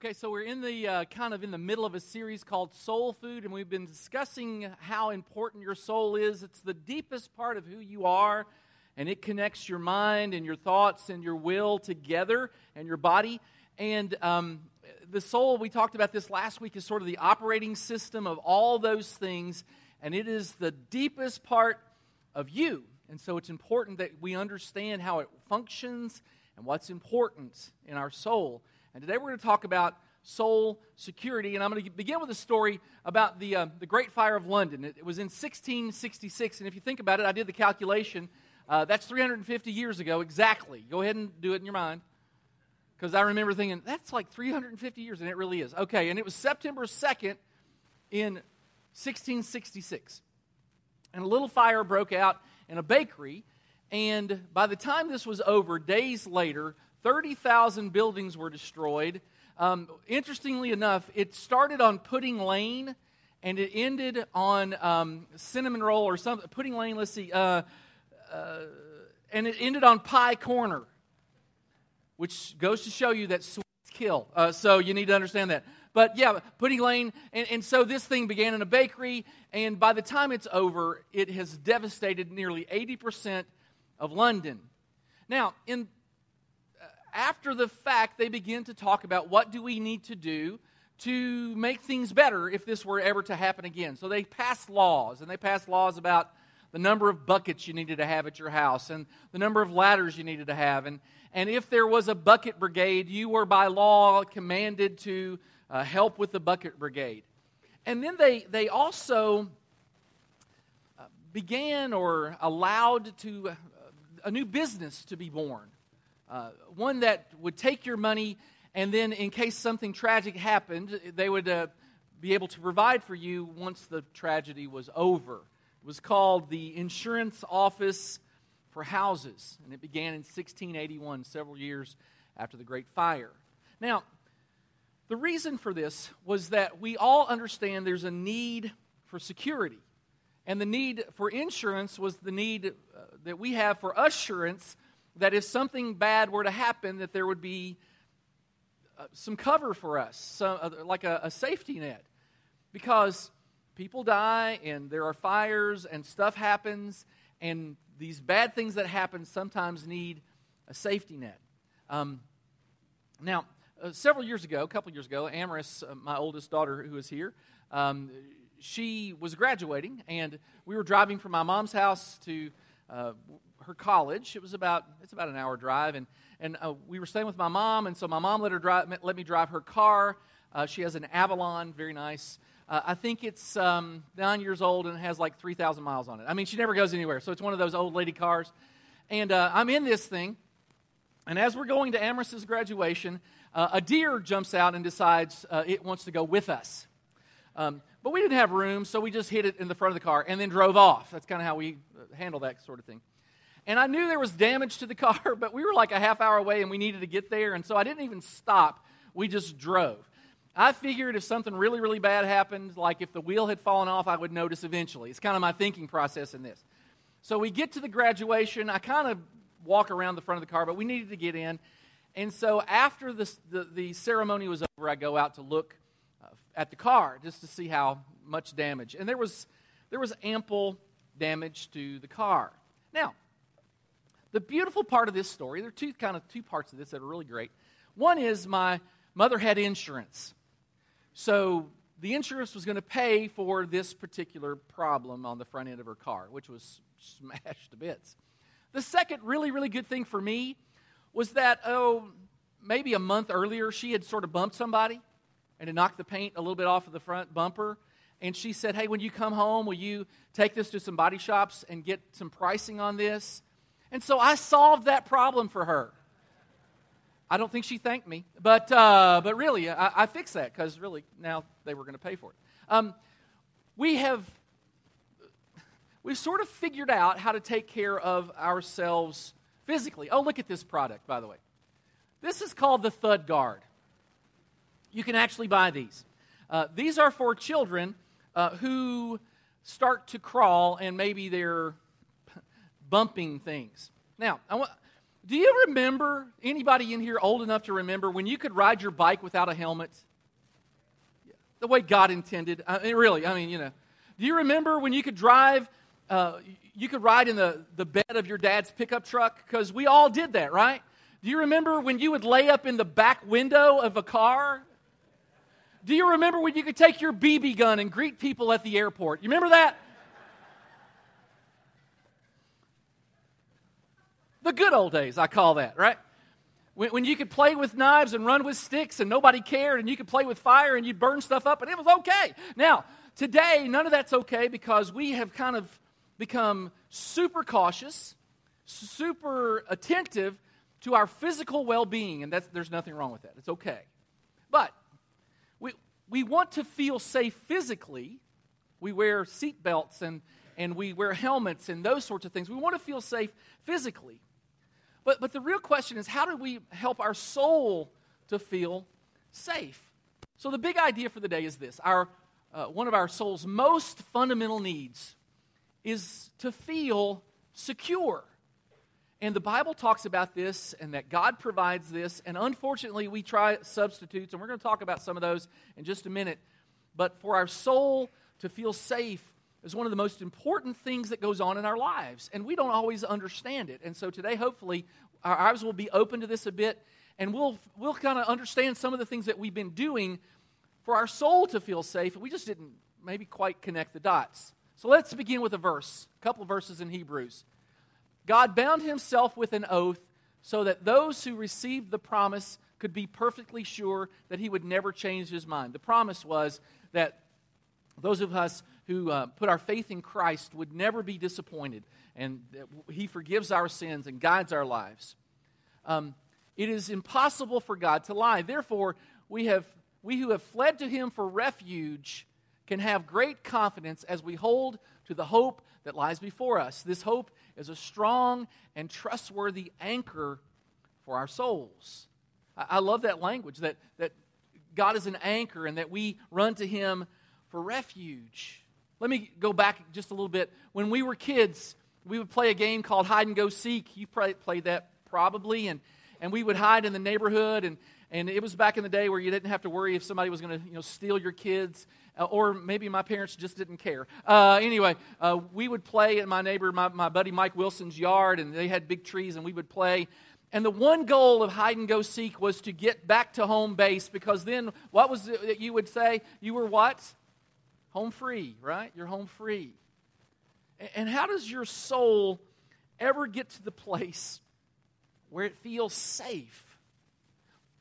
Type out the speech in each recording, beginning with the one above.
Okay, so we're in the uh, kind of in the middle of a series called Soul Food, and we've been discussing how important your soul is. It's the deepest part of who you are, and it connects your mind and your thoughts and your will together and your body. And um, the soul, we talked about this last week, is sort of the operating system of all those things, and it is the deepest part of you. And so it's important that we understand how it functions and what's important in our soul. And today we're going to talk about soul security. And I'm going to begin with a story about the, uh, the Great Fire of London. It, it, was in 1666. And if you think about it, I did the calculation. Uh, that's 350 years ago exactly. Go ahead and do it in your mind. Because I remember thinking, that's like 350 years, and it really is. Okay, and it was September 2nd in 1666. And a little fire broke out in a bakery. And by the time this was over, days later, 30,000 buildings were destroyed. Um, interestingly enough, it started on Pudding Lane and it ended on um, Cinnamon Roll or something. Pudding Lane, let's see. Uh, uh, and it ended on Pie Corner, which goes to show you that sweets kill. Uh, so you need to understand that. But yeah, Pudding Lane. And, and so this thing began in a bakery, and by the time it's over, it has devastated nearly 80% of London. Now, in after the fact, they begin to talk about what do we need to do to make things better if this were ever to happen again. So they passed laws, and they passed laws about the number of buckets you needed to have at your house and the number of ladders you needed to have. And, and if there was a bucket brigade, you were by law commanded to uh, help with the bucket brigade. And then they, they also uh, began or allowed to uh, a new business to be born. Uh, one that would take your money and then, in case something tragic happened, they would uh, be able to provide for you once the tragedy was over. It was called the Insurance Office for Houses, and it began in 1681, several years after the Great Fire. Now, the reason for this was that we all understand there's a need for security. And the need for insurance was the need uh, that we have for assurance that if something bad were to happen, that there would be uh, some cover for us, some, uh, like a, a safety net. Because people die and there are fires and stuff happens, and these bad things that happen sometimes need a safety net. Um, now, uh, several years ago, a couple years ago, Amaris, uh, my oldest daughter who is here, um, she was graduating, and we were driving from my mom's house to uh, her college. It was about it's about an hour drive, and and uh, we were staying with my mom, and so my mom let her drive, let me drive her car. Uh, she has an Avalon, very nice. Uh, I think it's um, nine years old and it has like three thousand miles on it. I mean, she never goes anywhere, so it's one of those old lady cars. And uh, I'm in this thing, and as we're going to Amaris's graduation, uh, a deer jumps out and decides uh, it wants to go with us. Um, but we didn't have room, so we just hid it in the front of the car and then drove off. That's kind of how we handle that sort of thing. And I knew there was damage to the car, but we were like a half hour away and we needed to get there. And so I didn't even stop. We just drove. I figured if something really, really bad happened, like if the wheel had fallen off, I would notice eventually. It's kind of my thinking process in this. So we get to the graduation. I kind of walk around the front of the car, but we needed to get in. And so after the, the, the ceremony was over, I go out to look uh, at the car just to see how much damage. And there was, there was ample damage to the car. Now, the beautiful part of this story, there are two kind of two parts of this that are really great. One is my mother had insurance. So the insurance was going to pay for this particular problem on the front end of her car, which was smashed to bits. The second really, really good thing for me was that, oh, maybe a month earlier, she had sort of bumped somebody and had knocked the paint a little bit off of the front bumper. And she said, Hey, when you come home, will you take this to some body shops and get some pricing on this? And so I solved that problem for her. I don't think she thanked me, but, uh, but really, I, I fixed that because really now they were going to pay for it. Um, we have we've sort of figured out how to take care of ourselves physically. Oh, look at this product, by the way. This is called the Thud Guard. You can actually buy these. Uh, these are for children uh, who start to crawl and maybe they're bumping things. Now, Do you remember, anybody in here old enough to remember, when you could ride your bike without a helmet? The way God intended. I mean, really, I mean, you know. Do you remember when you could drive, uh, you could ride in the, the bed of your dad's pickup truck? Because we all did that, right? Do you remember when you would lay up in the back window of a car? Do you remember when you could take your BB gun and greet people at the airport? You remember that? The good old days, I call that, right? When, when, you could play with knives and run with sticks and nobody cared, and you could play with fire and you'd burn stuff up and it was okay. Now, today, none of that's okay because we have kind of become super cautious, super attentive to our physical well being, and there's nothing wrong with that. It's okay. But we, we want to feel safe physically. We wear seatbelts and, and we wear helmets and those sorts of things. We want to feel safe physically. But, but the real question is how do we help our soul to feel safe? So, the big idea for the day is this our, uh, one of our soul's most fundamental needs is to feel secure. And the Bible talks about this and that God provides this. And unfortunately, we try substitutes, and we're going to talk about some of those in just a minute. But for our soul to feel safe is one of the most important things that goes on in our lives. And we don't always understand it. And so today, hopefully, our eyes will be open to this a bit, and we'll, we'll kind of understand some of the things that we've been doing for our soul to feel safe. We just didn't maybe quite connect the dots. So let's begin with a verse, a couple of verses in Hebrews. God bound himself with an oath so that those who received the promise could be perfectly sure that he would never change his mind. The promise was that those of us who uh, put our faith in Christ would never be disappointed, and he forgives our sins and guides our lives. Um, it is impossible for God to lie. Therefore, we, have, we who have fled to him for refuge can have great confidence as we hold to the hope that lies before us. This hope is a strong and trustworthy anchor for our souls. I, I love that language that, that God is an anchor and that we run to Him for refuge. Let me go back just a little bit. When we were kids, we would play a game called hide and go seek. You played that probably, and, and we would hide in the neighborhood and and it was back in the day where you didn't have to worry if somebody was going to you know, steal your kids, uh, or maybe my parents just didn't care. Uh, anyway, uh, we would play in my neighbor, my, my buddy Mike Wilson's yard, and they had big trees, and we would play. And the one goal of hide and go seek was to get back to home base because then what was it that you would say? You were what? Home free, right? You're home free. And how does your soul ever get to the place where it feels safe?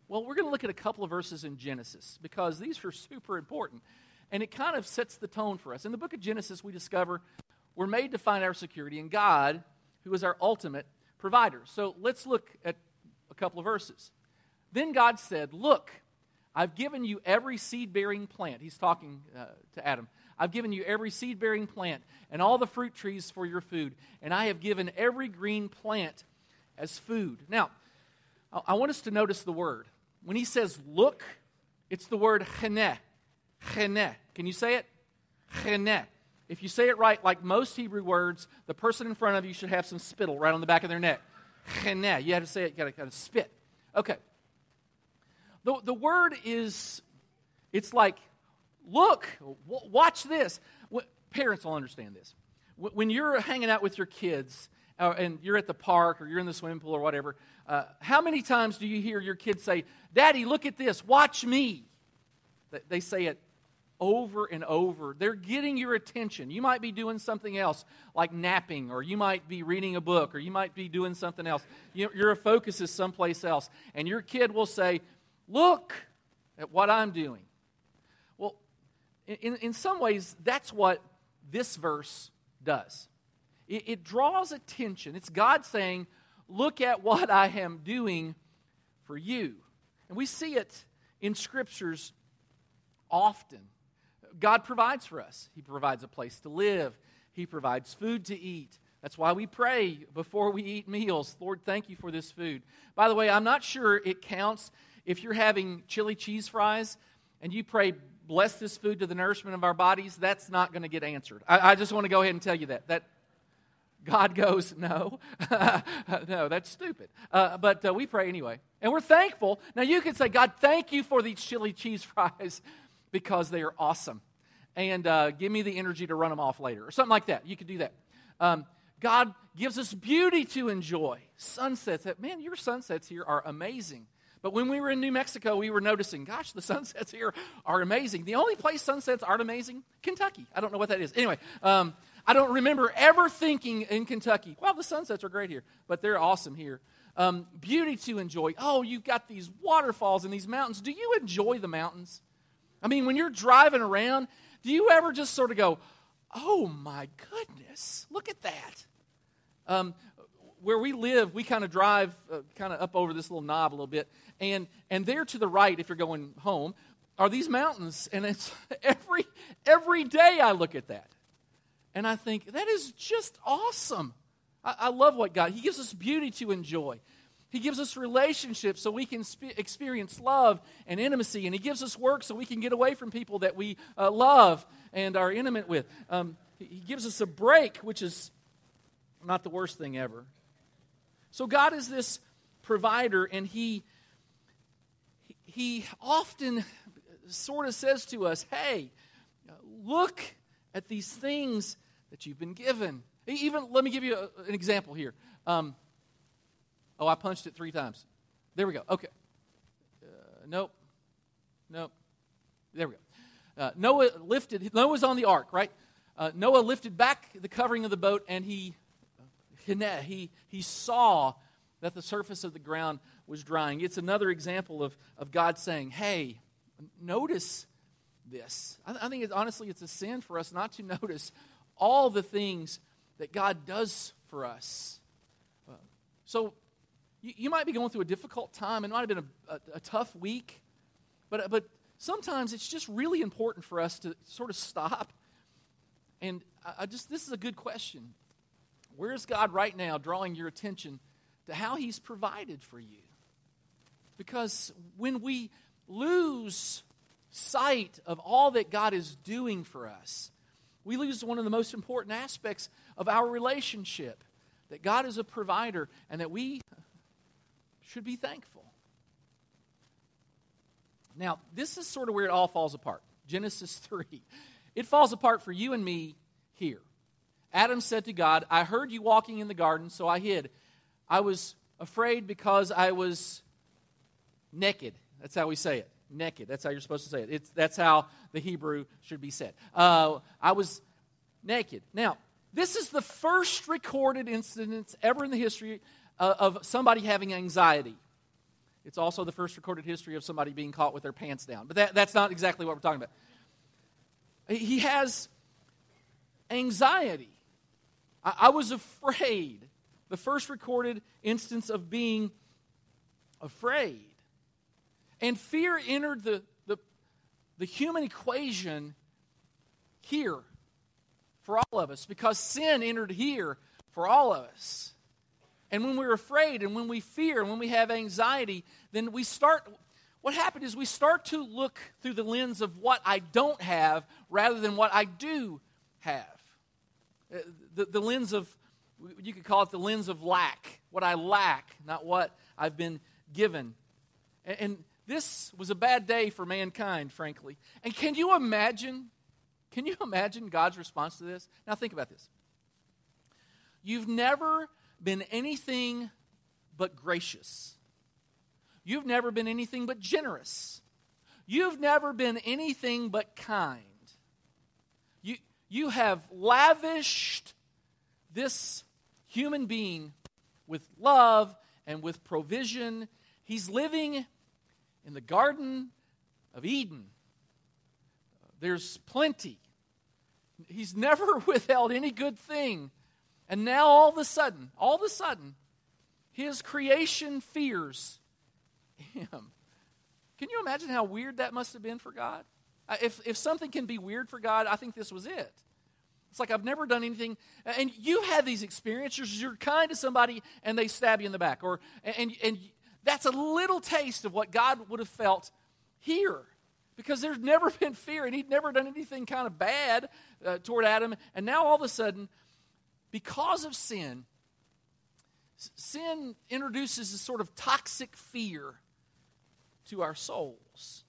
Well, we're going to look at a couple of verses in Genesis because these are super important. And it kind of sets the tone for us. In the book of Genesis, we discover we're made to find our security in God, who is our ultimate provider. So let's look at a couple of verses. Then God said, Look, I've given you every seed bearing plant. He's talking uh, to Adam. I've given you every seed bearing plant and all the fruit trees for your food, and I have given every green plant as food. Now, I want us to notice the word. When he says look, it's the word cheneh. Cheneh. Can you say it? Cheneh. If you say it right, like most Hebrew words, the person in front of you should have some spittle right on the back of their neck. Cheneh. You have to say it, you got to spit. Okay. The, the word is, it's like, look, w- watch this. W- parents will understand this. W- when you're hanging out with your kids uh, and you're at the park or you're in the swimming pool or whatever, uh, how many times do you hear your kids say, Daddy, look at this, watch me? They say it over and over. They're getting your attention. You might be doing something else, like napping, or you might be reading a book, or you might be doing something else. Your focus is someplace else. And your kid will say, Look at what I'm doing. Well, in, in some ways, that's what this verse does. It, it draws attention. It's God saying, Look at what I am doing for you. And we see it in scriptures often. God provides for us, He provides a place to live, He provides food to eat. That's why we pray before we eat meals. Lord, thank you for this food. By the way, I'm not sure it counts if you're having chili cheese fries and you pray, bless this food to the nourishment of our bodies, that's not going to get answered. I, I just want to go ahead and tell you that. That God goes, No, no, that's stupid. Uh, but uh, we pray anyway. And we're thankful. Now, you could say, God, thank you for these chili cheese fries because they are awesome. And uh, give me the energy to run them off later, or something like that. You could do that. Um, God gives us beauty to enjoy. Sunsets. Man, your sunsets here are amazing. But when we were in New Mexico, we were noticing, gosh, the sunsets here are amazing. The only place sunsets aren't amazing, Kentucky. I don't know what that is. Anyway, um, I don't remember ever thinking in Kentucky, well, the sunsets are great here, but they're awesome here. Um, beauty to enjoy. Oh, you've got these waterfalls and these mountains. Do you enjoy the mountains? I mean, when you're driving around, do you ever just sort of go, oh my goodness, look at that? Um, where we live, we kind of drive uh, kind of up over this little knob a little bit, and and there to the right, if you're going home, are these mountains, and it's every every day I look at that, and I think that is just awesome. I, I love what God He gives us beauty to enjoy. He gives us relationships so we can experience love and intimacy, and He gives us work so we can get away from people that we uh, love and are intimate with. Um, he gives us a break, which is not the worst thing ever. So God is this provider, and He He often sort of says to us, "Hey, look at these things that you've been given." Even let me give you a, an example here. Um, oh, I punched it three times. There we go. Okay. Uh, nope. Nope. There we go. Uh, Noah lifted. Noah's on the ark, right? Uh, Noah lifted back the covering of the boat, and he he, he saw that the surface of the ground was drying. It's another example of, of God saying, hey, notice this. I, I think it, honestly it's a sin for us not to notice all the things that God does for us. So you, you, might be going through a difficult time. It might have been a, a, a tough week. But, but sometimes it's just really important for us to sort of stop. And I just, this is a good question. Where's God right now drawing your attention to how He's provided for you? Because when we lose sight of all that God is doing for us, we lose one of the most important aspects of our relationship that God is a provider and that we should be thankful. Now, this is sort of where it all falls apart. Genesis 3. It falls apart for you and me here. Adam said to God, I heard you walking in the garden, so I hid. I was afraid because I was naked. That's how we say it. Naked. That's how you're supposed to say it. It's, that's how the Hebrew should be said. Uh, I was naked. Now, this is the first recorded incident ever in the history uh, of somebody having anxiety. It's also the first recorded history of somebody being caught with their pants down. But that, that's not exactly what we're talking about. He has anxiety. I, I was afraid. The first recorded instance of being afraid. And fear entered the, the, the human equation here for all of us because sin entered here for all of us. And when we're afraid and when we fear and when we have anxiety, then we start. What happened is we start to look through the lens of what I don't have rather than what I do have. The, the lens of, you could call it the lens of lack, what I lack, not what I've been given. And, and this was a bad day for mankind, frankly. And can you imagine? Can you imagine God's response to this? Now, think about this. You've never been anything but gracious. You've never been anything but generous. You've never been anything but kind. You have lavished this human being with love and with provision. He's living in the Garden of Eden. There's plenty. He's never withheld any good thing. And now, all of a sudden, all of a sudden, his creation fears him. Can you imagine how weird that must have been for God? If, if something can be weird for God, I think this was it. It's like I've never done anything. And you have these experiences. You're kind to somebody and they stab you in the back. Or, and, and that's a little taste of what God would have felt here. Because there's never been fear and he'd never done anything kind of bad uh, toward Adam. And now all of a sudden, because of sin, sin introduces a sort of toxic fear to our souls.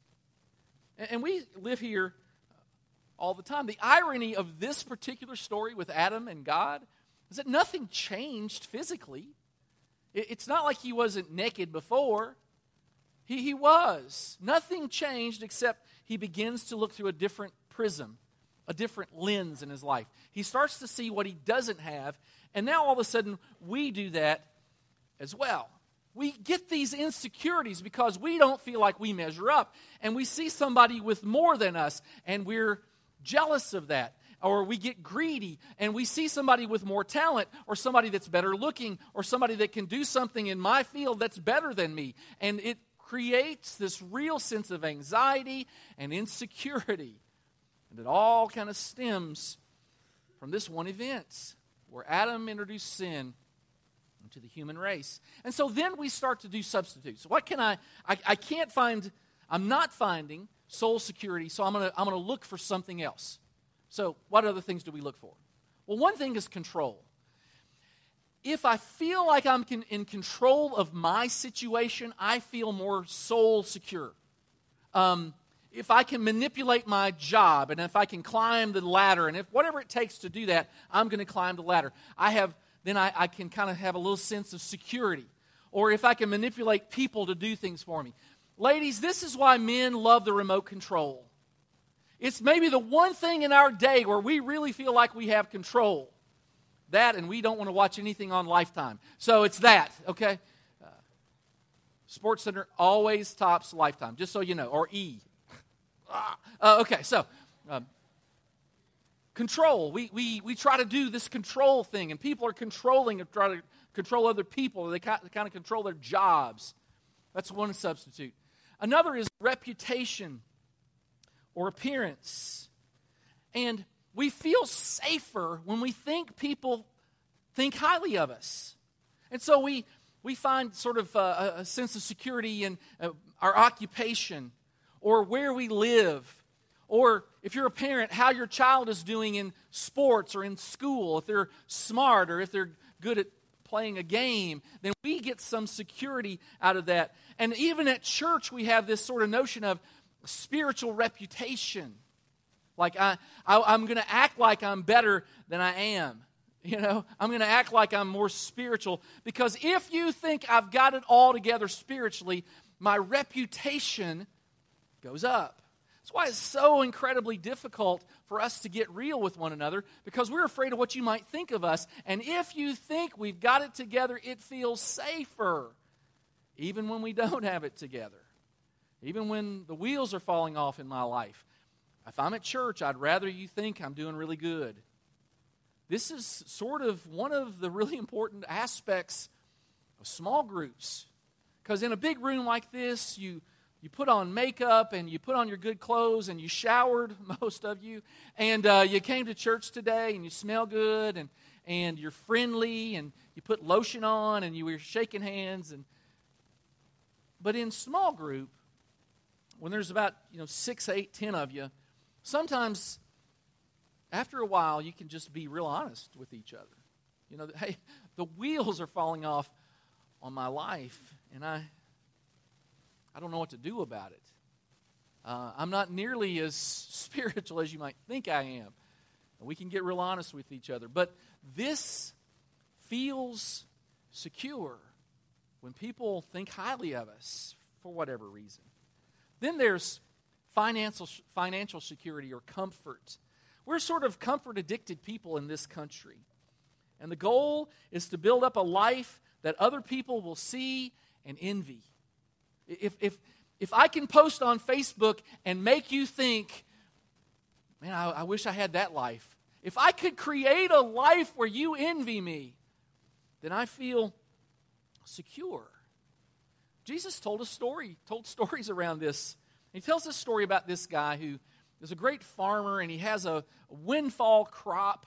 And we live here all the time. The irony of this particular story with Adam and God is that nothing changed physically. It's not like he wasn't naked before. He, he was. Nothing changed except he begins to look through a different prism, a different lens in his life. He starts to see what he doesn't have, and now all of a sudden we do that as well. We get these insecurities because we don't feel like we measure up, and we see somebody with more than us, and we're jealous of that. Or we get greedy and we see somebody with more talent or somebody that's better looking or somebody that can do something in my field that's better than me. And it creates this real sense of anxiety and insecurity. And it all kind of stems from this one event where Adam introduced sin into the human race. And so then we start to do substitutes. What can I, I, I can't find, I'm not finding soul security, so I'm going to I'm going to look for something else. So, what other things do we look for? Well, one thing is control if I feel like I'm in control of my situation, I feel more soul secure. Um, if I can manipulate my job and if I can climb the ladder and if whatever it takes to do that, I'm going to climb the ladder. I have then I, I can kind of have a little sense of security. Or if I can manipulate people to do things for me. Ladies, this is why men love the remote control. It's maybe the one thing in our day where we really feel like we have control that, and we don't want to watch anything on Lifetime. So it's that, okay? Uh, Sports Center always tops Lifetime, just so you know, or E. uh, okay, so um, control. We, we, we try to do this control thing, and people are controlling and try to control other people. They kind of control their jobs. That's one substitute. Another is reputation or appearance. And we feel safer when we think people think highly of us. And so we, we find sort of a, a sense of security in uh, our occupation or where we live. Or if you're a parent, how your child is doing in sports or in school, if they're smart or if they're good at playing a game, then we get some security out of that. And even at church, we have this sort of notion of spiritual reputation. Like, I, I, am going to act like I'm better than I am. You know, I'm going to act like I'm more spiritual. Because if you think I've got it all together spiritually, my reputation goes up. That's why it's so incredibly difficult for us to get real with one another because we're afraid of what you might think of us. And if you think we've got it together, it feels safer, even when we don't have it together, even when the wheels are falling off in my life. If I'm at church, I'd rather you think I'm doing really good. This is sort of one of the really important aspects of small groups. Because in a big room like this, you, you put on makeup and you put on your good clothes and you showered, most of you, and uh, you came to church today and you smell good and, and you're friendly and you put lotion on and you were shaking hands. And, but in small group, when there's about you know six, eight, ten of you, sometimes after a while you can just be real honest with each other you know hey the wheels are falling off on my life and i i don't know what to do about it uh, i'm not nearly as spiritual as you might think i am we can get real honest with each other but this feels secure when people think highly of us for whatever reason then there's financial, financial security or comfort. We're sort of comfort addicted people in this country. And the goal is to build up a life that other people will see and envy. If, if, if I can post on Facebook and make you think, man, I, I wish I had that life. If I could create a life where you envy me, then I feel secure. Jesus told a story, told stories around this he tells this story about this guy who is a great farmer and he has a windfall crop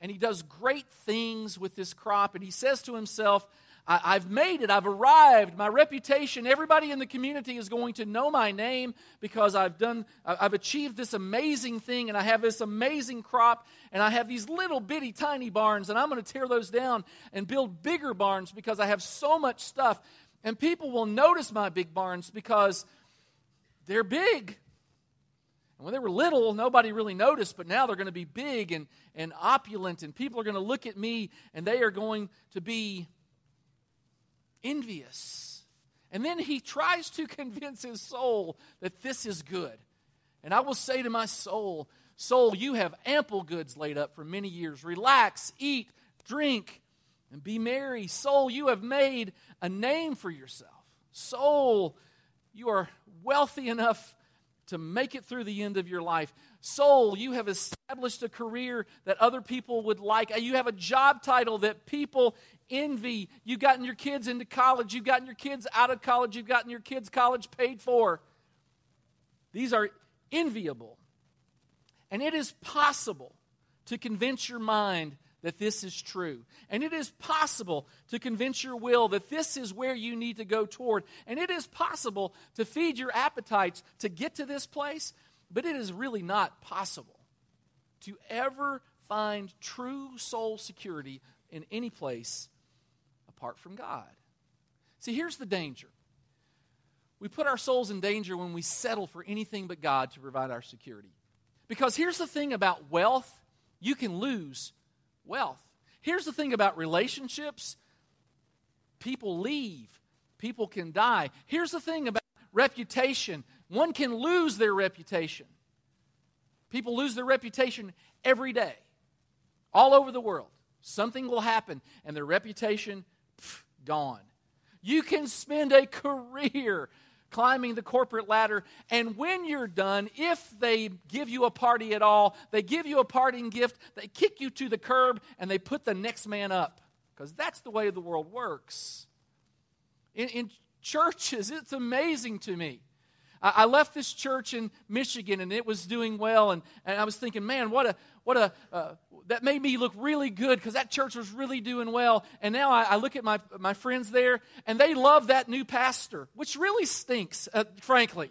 and he does great things with this crop and he says to himself, I, have made it. I've arrived. My reputation, everybody in the community is going to know my name because I've done, I've achieved this amazing thing and I have this amazing crop and I have these little bitty tiny barns and I'm going to tear those down and build bigger barns because I have so much stuff. And people will notice my big barns because they're big. And when they were little, nobody really noticed, but now they're going to be big and, and opulent, and people are going to look at me and they are going to be envious. And then he tries to convince his soul that this is good. And I will say to my soul, Soul, you have ample goods laid up for many years. Relax, eat, drink, and be merry. Soul, you have made a name for yourself. Soul, you are wealthy enough to make it through the end of your life. Soul, you have established a career that other people would like. You have a job title that people envy. You've gotten your kids into college. You've gotten your kids out of college. You've gotten your kids' college paid for. These are enviable. And it is possible to convince your mind that this is true. And it is possible to convince your will that this is where you need to go toward. And it is possible to feed your appetites to get to this place, but it is really not possible to ever find true soul security in any place apart from God. See, here's the danger. We put our souls in danger when we settle for anything but God to provide our security. Because here's the thing about wealth you can lose wealth. Here's the thing about relationships people leave, people can die. Here's the thing about reputation one can lose their reputation. People lose their reputation every day, all over the world. Something will happen, and their reputation gone. You can spend a career climbing the corporate ladder, and when you're done, if they give you a party at all, they give you a parting gift, they kick you to the curb, and they put the next man up. Because that's the way the world works. In, in churches, it's amazing to me. I left this church in Michigan and it was doing well, and, and I was thinking, man, what a, what a, uh, that made me look really good because that church was really doing well. And now I, I, look at my, my friends there and they love that new pastor, which really stinks, uh, frankly.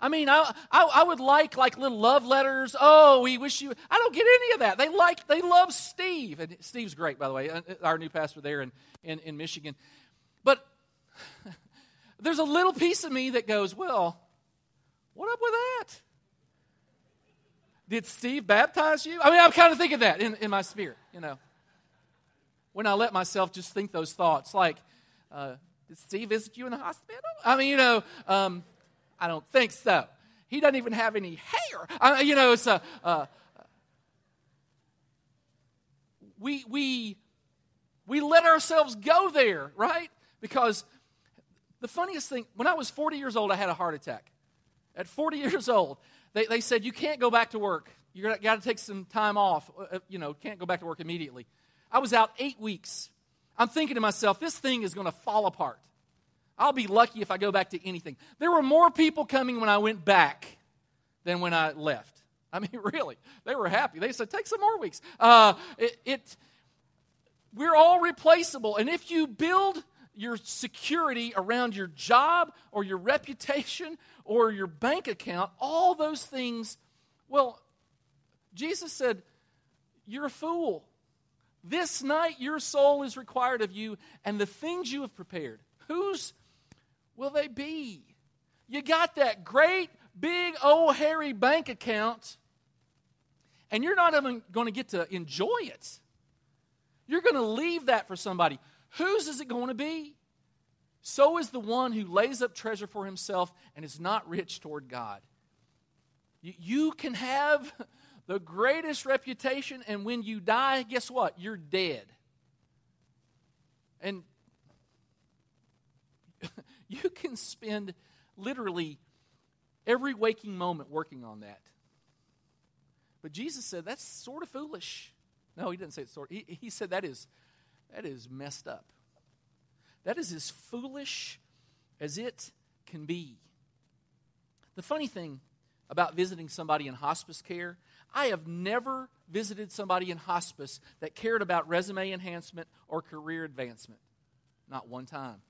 I mean, I, I, I, would like like little love letters. Oh, we wish you. I don't get any of that. They like they love Steve, and Steve's great, by the way, uh, our new pastor there in in, in Michigan. But there's a little piece of me that goes, well, what up with that? Did Steve baptize you? I mean, I'm kind of thinking that in, in my spirit, you know. When I let myself just think those thoughts, like, uh, did Steve visit you in the hospital? I mean, you know, um, I don't think so. He doesn't even have any hair. I, you know, it's a. Uh, we, we, we let ourselves go there, right? Because the funniest thing, when I was 40 years old, I had a heart attack. At 40 years old, they, they said, You can't go back to work. You got to take some time off. Uh, uh, you know, can't go back to work immediately. I was out eight weeks. I'm thinking to myself, this thing is going to fall apart. I'll be lucky if I go back to anything. There were more people coming when I went back than when I left. I mean, really, they were happy. They said, "Take some more weeks." Uh, it, it, we're all replaceable, and if you build your security around your job or your reputation or your bank account, all those things, well, Jesus said, You're a fool. This night your soul is required of you, and the things you have prepared, whose will they be? You got that great, big, old, hairy bank account, and you're not even going to get to enjoy it. You're going to leave that for somebody. Whose is it going to be? So is the one who lays up treasure for himself and is not rich toward God. You can have the greatest reputation, and when you die, guess what? You're dead. And you can spend literally every waking moment working on that. But Jesus said that's sort of foolish. No, he didn't say it's sort. He, he said that is that is messed up. That is as foolish as it can be. The funny thing about visiting somebody in hospice care. I have never visited somebody in hospice that cared about resume enhancement or career advancement. Not one time.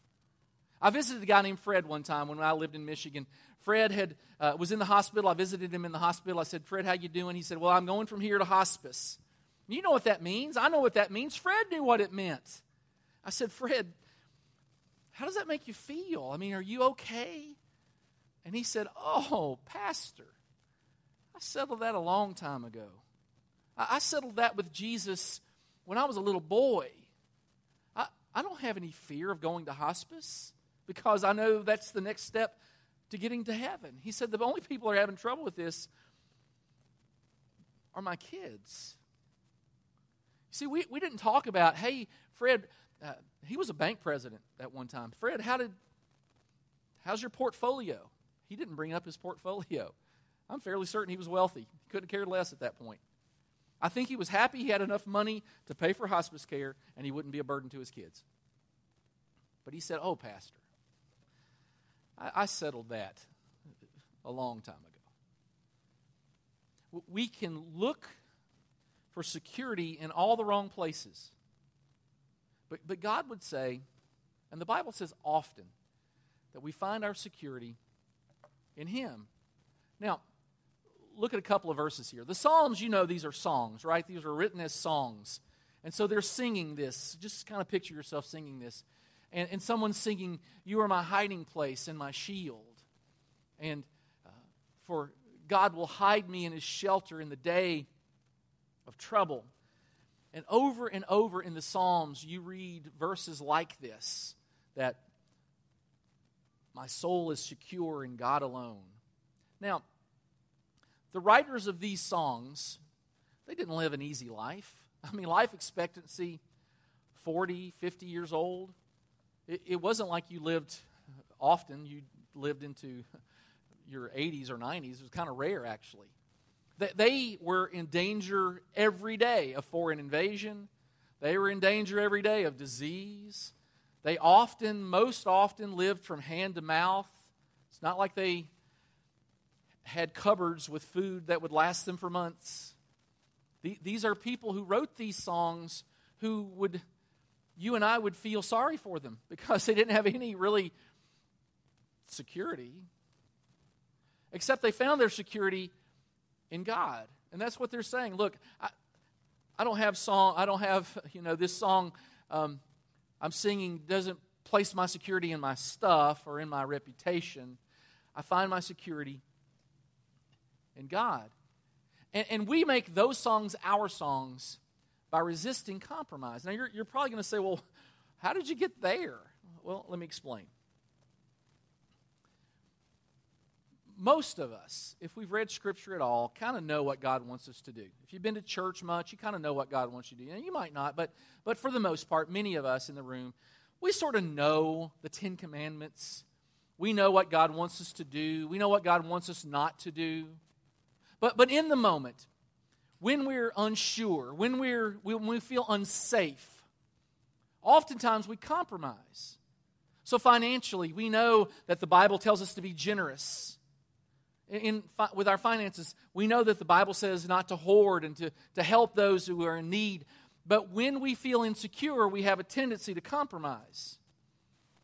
I visited a guy named Fred one time when I lived in Michigan. Fred had, uh, was in the hospital. I visited him in the hospital. I said, Fred, how you doing? He said, well, I'm going from here to hospice. You know what that means. I know what that means. Fred knew what it meant. I said, Fred, how does that make you feel? I mean, are you okay? And he said, Oh, Pastor, I settled that a long time ago. I settled that with Jesus when I was a little boy. I, I don't have any fear of going to hospice because I know that's the next step to getting to heaven. He said the only people that are having trouble with this are my kids. See, we, we didn't talk about, hey, Fred, uh, he was a bank president at one time. Fred, how did, how's your portfolio? He didn't bring up his portfolio. I'm fairly certain he was wealthy. He couldn't care less at that point. I think he was happy he had enough money to pay for hospice care and he wouldn't be a burden to his kids. But he said, Oh, Pastor, I, I settled that a long time ago. We can look for security in all the wrong places. But, but God would say, and the Bible says often, that we find our security in Him. Now, look at a couple of verses here. The Psalms, you know, these are songs, right? These are written as songs. And so they're singing this. Just kind of picture yourself singing this. And, and someone's singing, You are my hiding place and my shield. And uh, for God will hide me in his shelter in the day of trouble. And over and over in the Psalms, you read verses like this that my soul is secure in God alone. Now, the writers of these songs, they didn't live an easy life. I mean, life expectancy 40, 50 years old. It, it wasn't like you lived often, you lived into your 80s or 90s. It was kind of rare, actually. They were in danger every day of foreign invasion. They were in danger every day of disease. They often, most often, lived from hand to mouth. It's not like they had cupboards with food that would last them for months. These are people who wrote these songs who would, you and I would feel sorry for them because they didn't have any really security. Except they found their security in God. And that's what they're saying. Look, I, I don't have song, I don't have, you know, this song um, I'm singing doesn't place my security in my stuff or in my reputation. I find my security in God. And, and we make those songs our songs by resisting compromise. Now, you're, you're probably going to say, well, how did you get there? Well, let me explain. Most of us, if we've read Scripture at all, kind of know what God wants us to do. If you've been to church much, you kind of know what God wants you to do. And you might not, but, but for the most part, many of us in the room, we sort of know the Ten Commandments. We know what God wants us to do. We know what God wants us not to do. But, but in the moment, when we're unsure, when, we're, when we feel unsafe, oftentimes we compromise. So, financially, we know that the Bible tells us to be generous in, with our finances, we know that the Bible says not to hoard and to, to help those who are in need. But when we feel insecure, we have a tendency to compromise.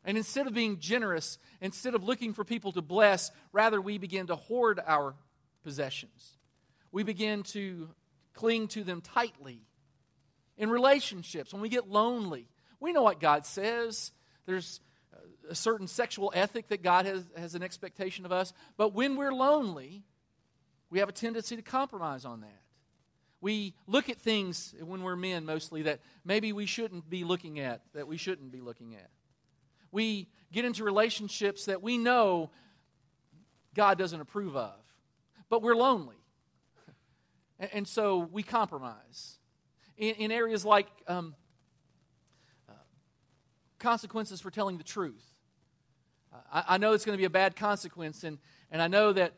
And instead of being generous, instead of looking for people to bless, rather we begin to hoard our possessions. We begin to cling to them tightly. In relationships, when we get lonely, we know what God says. There's a certain sexual ethic that God has, has an expectation of us. But when we're lonely, we have a tendency to compromise on that. We look at things when we're men mostly that maybe we shouldn't be looking at, that we shouldn't be looking at. We get into relationships that we know God doesn't approve of, but we're lonely. And, so we compromise. In, in areas like um, consequences for telling the truth. I, I know it's going to be a bad consequence, and, and I know that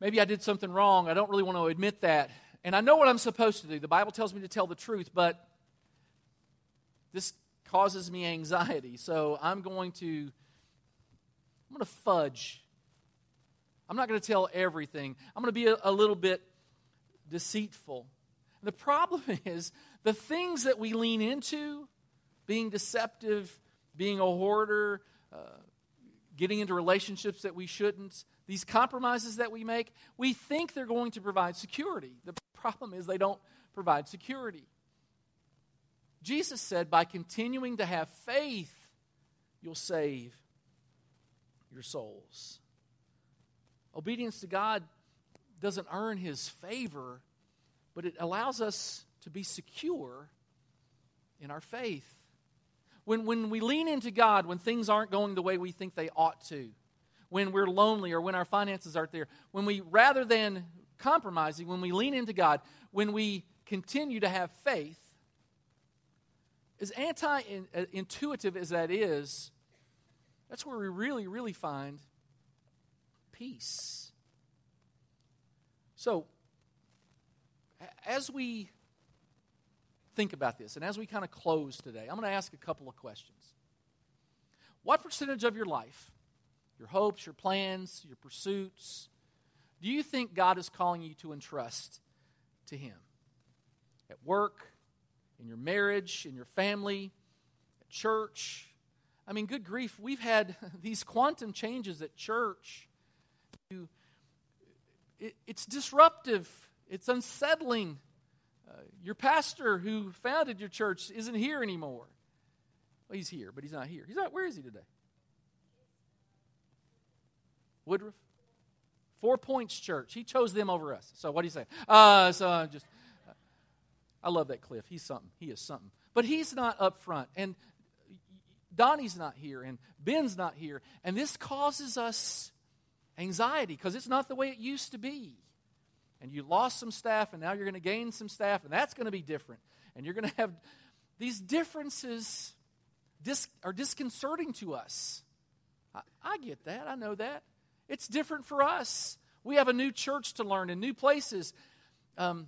maybe I did something wrong. I don't really want to admit that. And I know what I'm supposed to do. The Bible tells me to tell the truth, but this causes me anxiety. So I'm going to I'm going to fudge. I'm not going to tell everything. I'm going to be a, a little bit deceitful. And the problem is the things that we lean into, being deceptive, being a hoarder, uh, getting into relationships that we shouldn't, these compromises that we make, we think they're going to provide security. The problem is they don't provide security. Jesus said, by continuing to have faith, you'll save your souls. Obedience to God doesn't earn his favor, but it allows us to be secure in our faith. When, when we lean into God, when things aren't going the way we think they ought to, when we're lonely or when our finances aren't there, when we, rather than compromising, when we lean into God, when we continue to have faith, as anti intuitive as that is, that's where we really, really find peace. So, as we think about this and as we kind of close today, I'm going to ask a couple of questions. What percentage of your life, your hopes, your plans, your pursuits, do you think God is calling you to entrust to Him? At work, in your marriage, in your family, at church. I mean, good grief, we've had these quantum changes at church. it's disruptive, it's unsettling. Uh, your pastor who founded your church isn't here anymore. Well, he's here, but he's not here. He's not. Where is he today? Woodruff. Four Points Church. He chose them over us. So what do you say? Uh, so I'm just, I love that Cliff. He's something. He is something. But he's not up front, and Donnie's not here, and Ben's not here, and this causes us anxiety because it's not the way it used to be. And you lost some staff, and now you're going to gain some staff, and that's going to be different. And you're going to have these differences dis- are disconcerting to us. I, I get that. I know that. It's different for us. We have a new church to learn in new places. Um,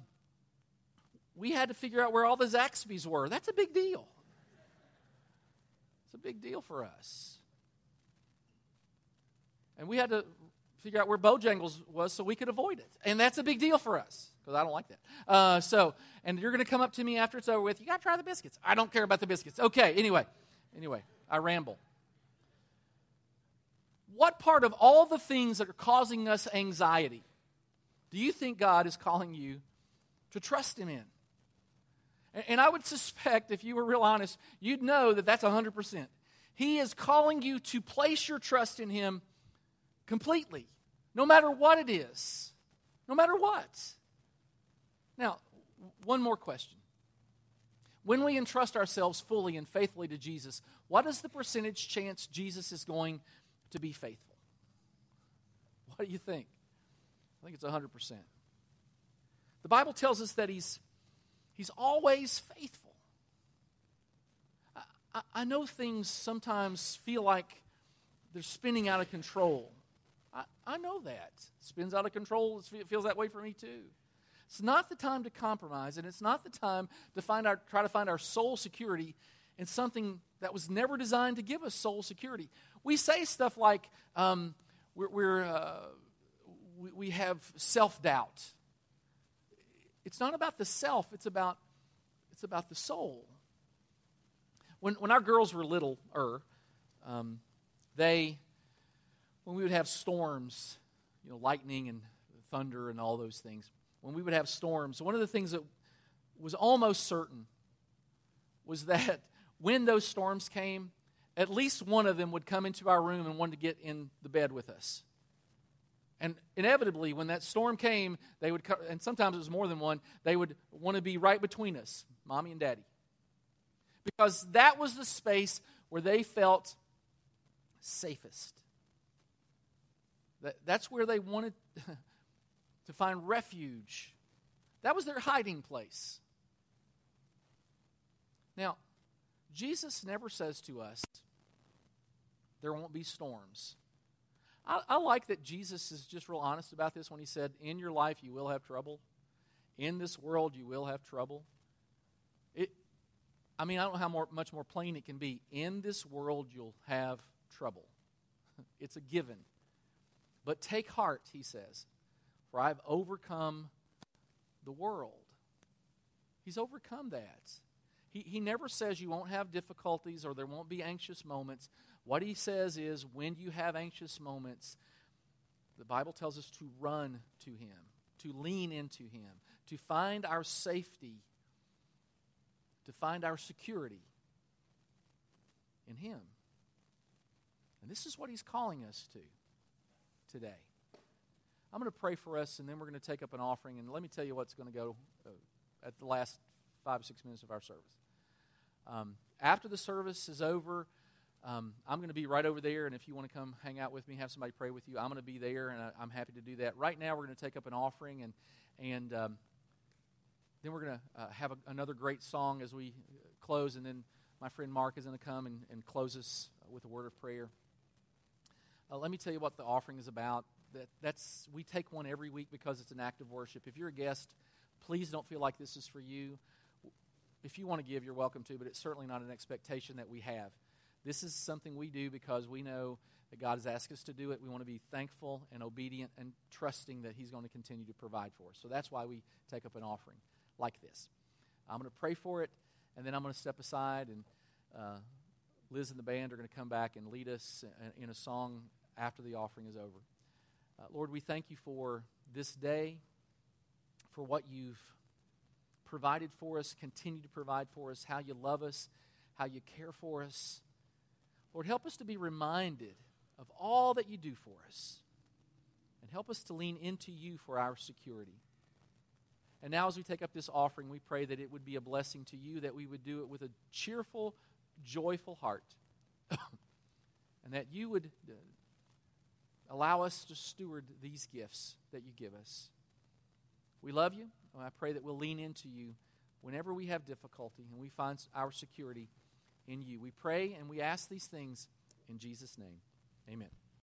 we had to figure out where all the Zaxby's were. That's a big deal. It's a big deal for us. And we had to figure out where Bojangles was so we could avoid it. And that's a big deal for us because I don't like that. Uh, so, and you're going to come up to me after it's over with. You got to try the biscuits. I don't care about the biscuits. Okay, anyway. Anyway, I ramble what part of all the things that are causing us anxiety do you think God is calling you to trust Him in? And I would suspect, if you were real honest, you'd know that that's 100%. He is calling you to place your trust in Him completely, no matter what it is. No matter what. Now, one more question. When we entrust ourselves fully and faithfully to Jesus, what is the percentage chance Jesus is going to be faithful. What do you think? I think it's 100%. The Bible tells us that he's, he's always faithful. I, I, I know things sometimes feel like they're spinning out of control. I, I know that. Spins out of control. It feels that way for me too. It's not the time to compromise, and it's not the time to find our, try to find our soul security in something that was never designed to give us soul security we say stuff like um, we're, we're uh, we, we have self doubt. It's not about the self, it's about, it's about the soul. When, when our girls were little, um, they, when we would have storms, you know, lightning and thunder and all those things, when we would have storms, one of the things that was almost certain was that when those storms came, at least one of them would come into our room and want to get in the bed with us. And inevitably, when that storm came, they would, co- and sometimes it was more than one, they would want to be right between us, mommy and daddy. Because that was the space where they felt safest. That, that's where they wanted to find refuge. That was their hiding place. Now, Jesus never says to us, there won't be storms. I, I, like that Jesus is just real honest about this when he said, In your life you will have trouble. In this world you will have trouble. It, I mean, I don't know how more, much more plain it can be. In this world you'll have trouble. it's a given. But take heart, he says, for I've overcome the world. He's overcome that. He, he never says you won't have difficulties or there won't be anxious moments. What he says is when you have anxious moments, the Bible tells us to run to him, to lean into him, to find our safety, to find our security in him. And this is what he's calling us to today. I'm going to pray for us, and then we're going to take up an offering. And let me tell you what's going to go uh, at the last five or six minutes of our service. Um, after the service is over, um, I'm going to be right over there, and if you want to come hang out with me, have somebody pray with you, I'm going to be there, and I, am happy to do that. Right now, we're going to take up an offering, and and um, then we're going to uh, have a, another great song as we close, and then my friend Mark is going to come and, and close us with a word of prayer. Uh, let me tell you what the offering is about. That, that's we take one every week because it's an act of worship. If you're a guest, please don't feel like this is for you. If you want to give, you're welcome to, but it's certainly not an expectation that we have. This is something we do because we know that God has asked us to do it. We want to be thankful and obedient and trusting that He's going to continue to provide for us. So that's why we take up an offering like this. I'm going to pray for it, and then I'm going to step aside, and uh, Liz and the band are going to come back and lead us in a song after the offering is over. Uh, Lord, we thank you for this day, for what you've provided for us, continue to provide for us, how you love us, how you care for us. Lord, help us to be reminded of all that you do for us. And help us to lean into you for our security. And now, as we take up this offering, we pray that it would be a blessing to you, that we would do it with a cheerful, joyful heart, and that you would uh, allow us to steward these gifts that you give us. We love you, I pray that we'll lean into you whenever we have difficulty and we find our security in you. We pray and we ask these things in Jesus' name. Amen.